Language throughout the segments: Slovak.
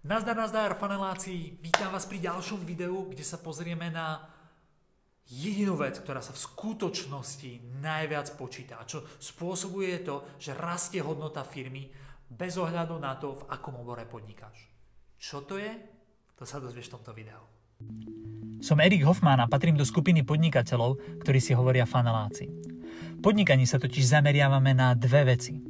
Nazdar, nazdar, faneláci, vítam vás pri ďalšom videu, kde sa pozrieme na jedinú vec, ktorá sa v skutočnosti najviac počíta. Čo spôsobuje to, že rastie hodnota firmy bez ohľadu na to, v akom obore podnikáš. Čo to je? To sa dozvieš v tomto videu. Som Erik Hoffman a patrím do skupiny podnikateľov, ktorí si hovoria faneláci. V podnikaní sa totiž zameriavame na dve veci –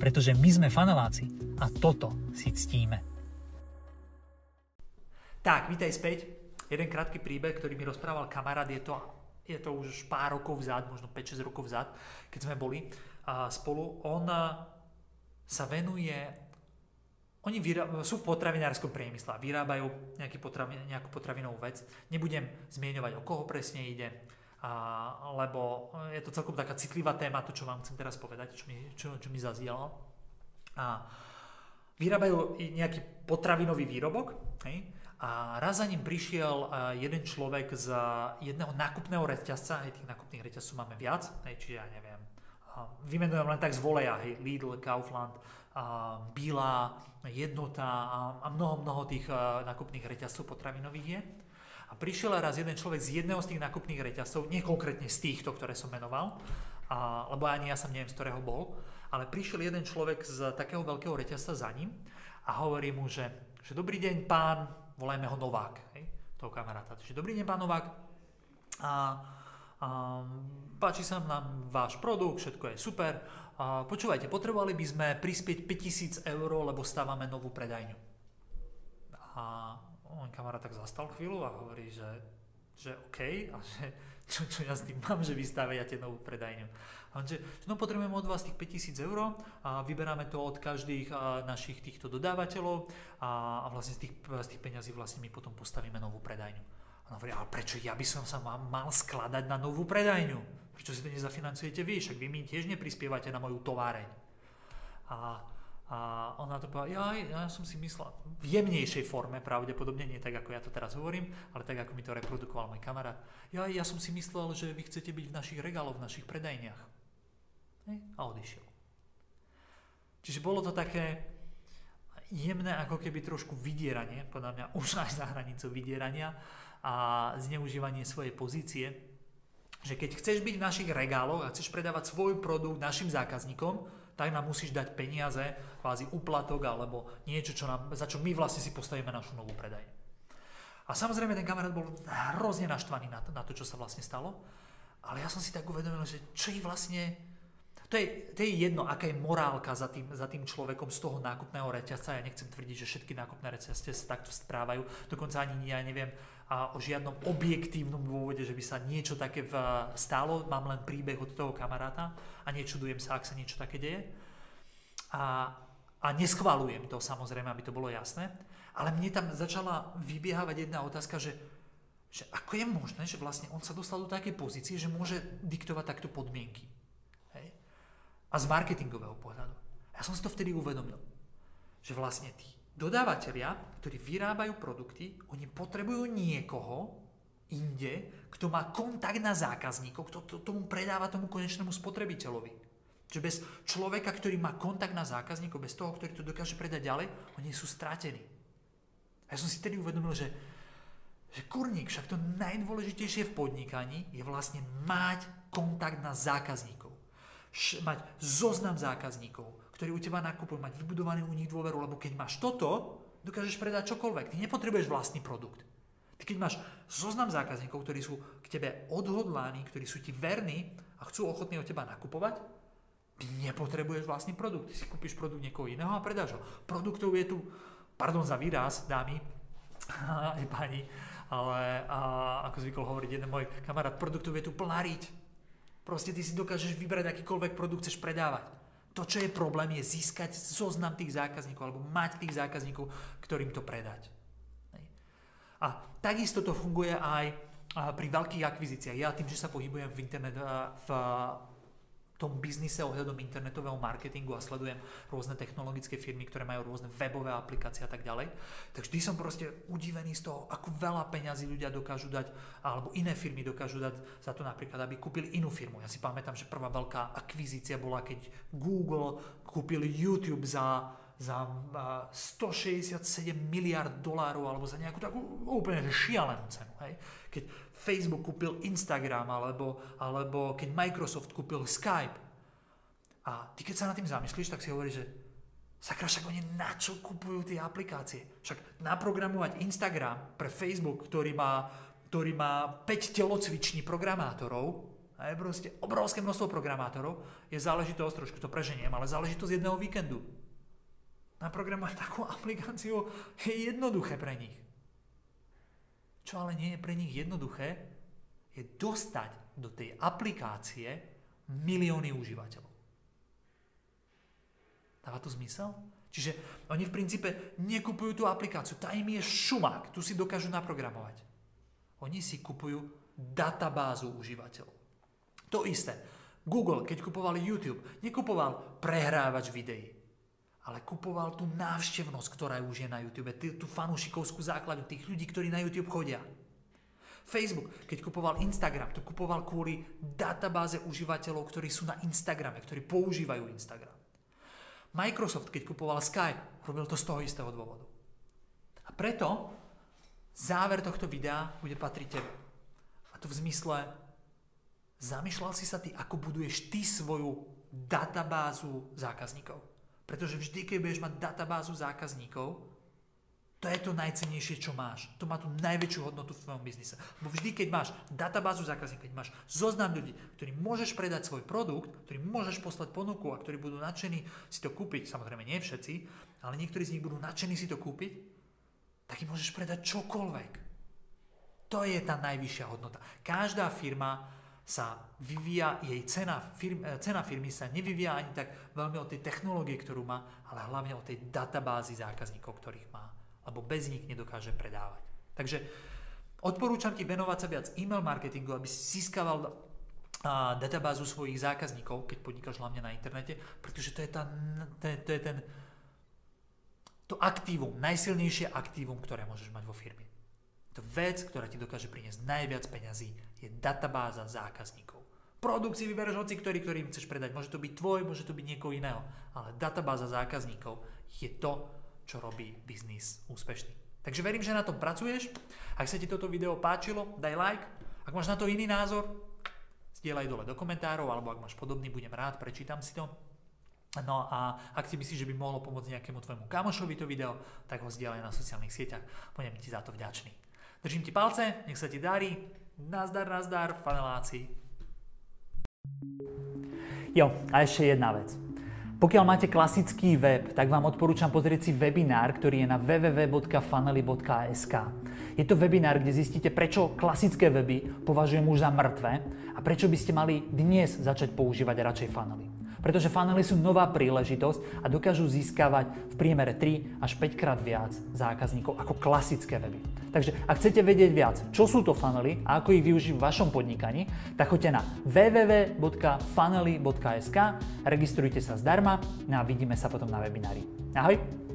pretože my sme faneláci a toto si ctíme. Tak, vítaj späť. Jeden krátky príbeh, ktorý mi rozprával kamarát, je to, je to už pár rokov vzad, možno 5-6 rokov vzad, keď sme boli spolu. On sa venuje oni sú v potravinárskom priemysle vyrábajú nejaký potravin, nejakú potravinovú vec. Nebudem zmieňovať, o koho presne ide, a, lebo je to celkom taká citlivá téma, to čo vám chcem teraz povedať, čo mi, čo, čo mi zazielo. A vyrábajú nejaký potravinový výrobok hej, a raz za ním prišiel jeden človek z jedného nákupného reťazca, hej, tých nákupných reťazcov máme viac, hej, čiže ja neviem, vymenujem len tak z voleja, hej, Lidl, Kaufland, Bila, Jednota a mnoho, mnoho tých nákupných reťazcov potravinových je. A prišiel raz jeden človek z jedného z tých nákupných reťazcov, nie konkrétne z týchto, ktoré som menoval, a, lebo ani ja sa neviem, z ktorého bol, ale prišiel jeden človek z takého veľkého reťazca za ním a hovorí mu, že, že dobrý deň pán, volajme ho Novák, hej, toho kamaráta. Takže dobrý deň pán Novák, a, a páči sa nám váš produkt, všetko je super. A, počúvajte, potrebovali by sme prispieť 5000 eur, lebo stávame novú predajňu. A on kamarát tak zastal chvíľu a hovorí, že, že OK, a že čo, čo ja s tým mám, že vystaviate novú predajňu. A že no potrebujeme od vás tých 5000 eur a vyberáme to od každých našich týchto dodávateľov a, a vlastne z tých, z tých peňazí vlastne my potom postavíme novú predajňu. A on hovorí, ale prečo ja by som sa mal, mal skladať na novú predajňu? Prečo si to nezafinancujete vy? Však vy mi tiež neprispievate na moju továreň. A a on na to povedal, ja, ja som si myslel, v jemnejšej forme, pravdepodobne, nie tak, ako ja to teraz hovorím, ale tak, ako mi to reprodukoval môj kamarát. Ja, ja som si myslel, že vy chcete byť v našich regáloch, v našich predajniach. A odišiel. Čiže bolo to také jemné, ako keby trošku vydieranie, podľa mňa už až za hranicou vydierania a zneužívanie svojej pozície, že keď chceš byť v našich regáloch a chceš predávať svoj produkt našim zákazníkom, tak nám musíš dať peniaze, kvázi uplatok alebo niečo, čo nám, za čo my vlastne si postavíme našu novú predaj. A samozrejme ten kamarát bol hrozne naštvaný na to, na to, čo sa vlastne stalo, ale ja som si tak uvedomil, že čo je vlastne to je, to je jedno, aká je morálka za tým, za tým človekom z toho nákupného reťazca. Ja nechcem tvrdiť, že všetky nákupné reťazce sa takto správajú. Dokonca ani ja neviem a o žiadnom objektívnom dôvode, že by sa niečo také v, stálo. Mám len príbeh od toho kamaráta a nečudujem sa, ak sa niečo také deje. A, a neschvalujem to samozrejme, aby to bolo jasné. Ale mne tam začala vybiehávať jedna otázka, že, že ako je možné, že vlastne on sa dostal do takej pozície, že môže diktovať takto podmienky a z marketingového pohľadu. Ja som si to vtedy uvedomil, že vlastne tí dodávateľia, ktorí vyrábajú produkty, oni potrebujú niekoho inde, kto má kontakt na zákazníkov, kto to, tomu predáva tomu konečnému spotrebiteľovi. Že bez človeka, ktorý má kontakt na zákazníkov, bez toho, ktorý to dokáže predať ďalej, oni sú stratení. A ja som si tedy uvedomil, že, že kurník, však to najdôležitejšie v podnikaní je vlastne mať kontakt na zákazníkov mať zoznam zákazníkov, ktorí u teba nakupujú, mať vybudovaný u nich dôveru, lebo keď máš toto, dokážeš predať čokoľvek. Ty nepotrebuješ vlastný produkt. Ty keď máš zoznam zákazníkov, ktorí sú k tebe odhodlaní, ktorí sú ti verní a chcú ochotní od teba nakupovať, ty nepotrebuješ vlastný produkt. Ty si kúpiš produkt niekoho iného a predáš ho. Produktov je tu, pardon za výraz, dámy, aj pani, ale a, ako zvykol hovoriť jeden môj kamarát, produktov je tu plná riť. Proste ty si dokážeš vybrať akýkoľvek produkt chceš predávať. To, čo je problém, je získať zoznam tých zákazníkov alebo mať tých zákazníkov, ktorým to predať. A takisto to funguje aj pri veľkých akvizíciách. Ja tým, že sa pohybujem v internet, v tom biznise ohľadom internetového marketingu a sledujem rôzne technologické firmy, ktoré majú rôzne webové aplikácie a tak ďalej, tak vždy som proste udivený z toho, ako veľa peňazí ľudia dokážu dať, alebo iné firmy dokážu dať za to napríklad, aby kúpili inú firmu. Ja si pamätám, že prvá veľká akvizícia bola, keď Google kúpil YouTube za za 167 miliard dolárov alebo za nejakú takú úplne šialenú cenu. Hej? Keď Facebook kúpil Instagram alebo, alebo keď Microsoft kúpil Skype. A ty keď sa nad tým zamyslíš, tak si hovoríš, že sakra, však oni na čo kupujú tie aplikácie? Však naprogramovať Instagram pre Facebook, ktorý má, ktorý má 5 telocviční programátorov, je proste obrovské množstvo programátorov, je záležitosť, trošku to preženiem, ale záležitosť jedného víkendu naprogramovať takú aplikáciu je jednoduché pre nich. Čo ale nie je pre nich jednoduché, je dostať do tej aplikácie milióny užívateľov. Dáva to zmysel? Čiže oni v princípe nekupujú tú aplikáciu, tá im je šumák, tu si dokážu naprogramovať. Oni si kupujú databázu užívateľov. To isté. Google, keď kupoval YouTube, nekupoval prehrávač videí ale kupoval tú návštevnosť, ktorá už je na YouTube, tú fanúšikovskú základňu, tých ľudí, ktorí na YouTube chodia. Facebook, keď kupoval Instagram, to kupoval kvôli databáze užívateľov, ktorí sú na Instagrame, ktorí používajú Instagram. Microsoft, keď kupoval Skype, robil to z toho istého dôvodu. A preto záver tohto videa bude patriť tebe. A to v zmysle, zamýšľal si sa ty, ako buduješ ty svoju databázu zákazníkov. Pretože vždy, keď budeš mať databázu zákazníkov, to je to najcennejšie, čo máš. To má tú najväčšiu hodnotu v tvojom biznise. Lebo vždy, keď máš databázu zákazníkov, keď máš zoznam ľudí, ktorým môžeš predať svoj produkt, ktorým môžeš poslať ponuku a ktorí budú nadšení si to kúpiť, samozrejme nie všetci, ale niektorí z nich budú nadšení si to kúpiť, tak im môžeš predať čokoľvek. To je tá najvyššia hodnota. Každá firma sa vyvíja, jej cena, firm, eh, cena firmy sa nevyvíja ani tak veľmi od tej technológie, ktorú má, ale hlavne od tej databázy zákazníkov, ktorých má. Lebo bez nich nedokáže predávať. Takže odporúčam ti venovať sa viac e-mail marketingu, aby si získaval databázu svojich zákazníkov, keď podnikáš hlavne na internete, pretože to je, tá, to je, to je ten to aktívum, najsilnejšie aktívum, ktoré môžeš mať vo firme. To vec, ktorá ti dokáže priniesť najviac peňazí, je databáza zákazníkov. Produkt si vybereš hoci ktorý, ktorým chceš predať. Môže to byť tvoj, môže to byť niekoho iného. Ale databáza zákazníkov je to, čo robí biznis úspešný. Takže verím, že na tom pracuješ. Ak sa ti toto video páčilo, daj like. Ak máš na to iný názor, zdieľaj dole do komentárov, alebo ak máš podobný, budem rád, prečítam si to. No a ak si myslíš, že by mohlo pomôcť nejakému tvojmu kamošovi to video, tak ho zdieľaj na sociálnych sieťach. Budem ti za to vďačný. Držím ti palce, nech sa ti darí. Nazdar, nazdar, faneláci. Jo, a ešte jedna vec. Pokiaľ máte klasický web, tak vám odporúčam pozrieť si webinár, ktorý je na www.fanely.sk. Je to webinár, kde zistíte, prečo klasické weby považujem už za mŕtve a prečo by ste mali dnes začať používať radšej funnely pretože funnely sú nová príležitosť a dokážu získavať v priemere 3 až 5 krát viac zákazníkov ako klasické weby. Takže ak chcete vedieť viac, čo sú to funnely a ako ich využiť v vašom podnikaní, tak choďte na www.funnely.sk, registrujte sa zdarma no a vidíme sa potom na webinári. Ahoj!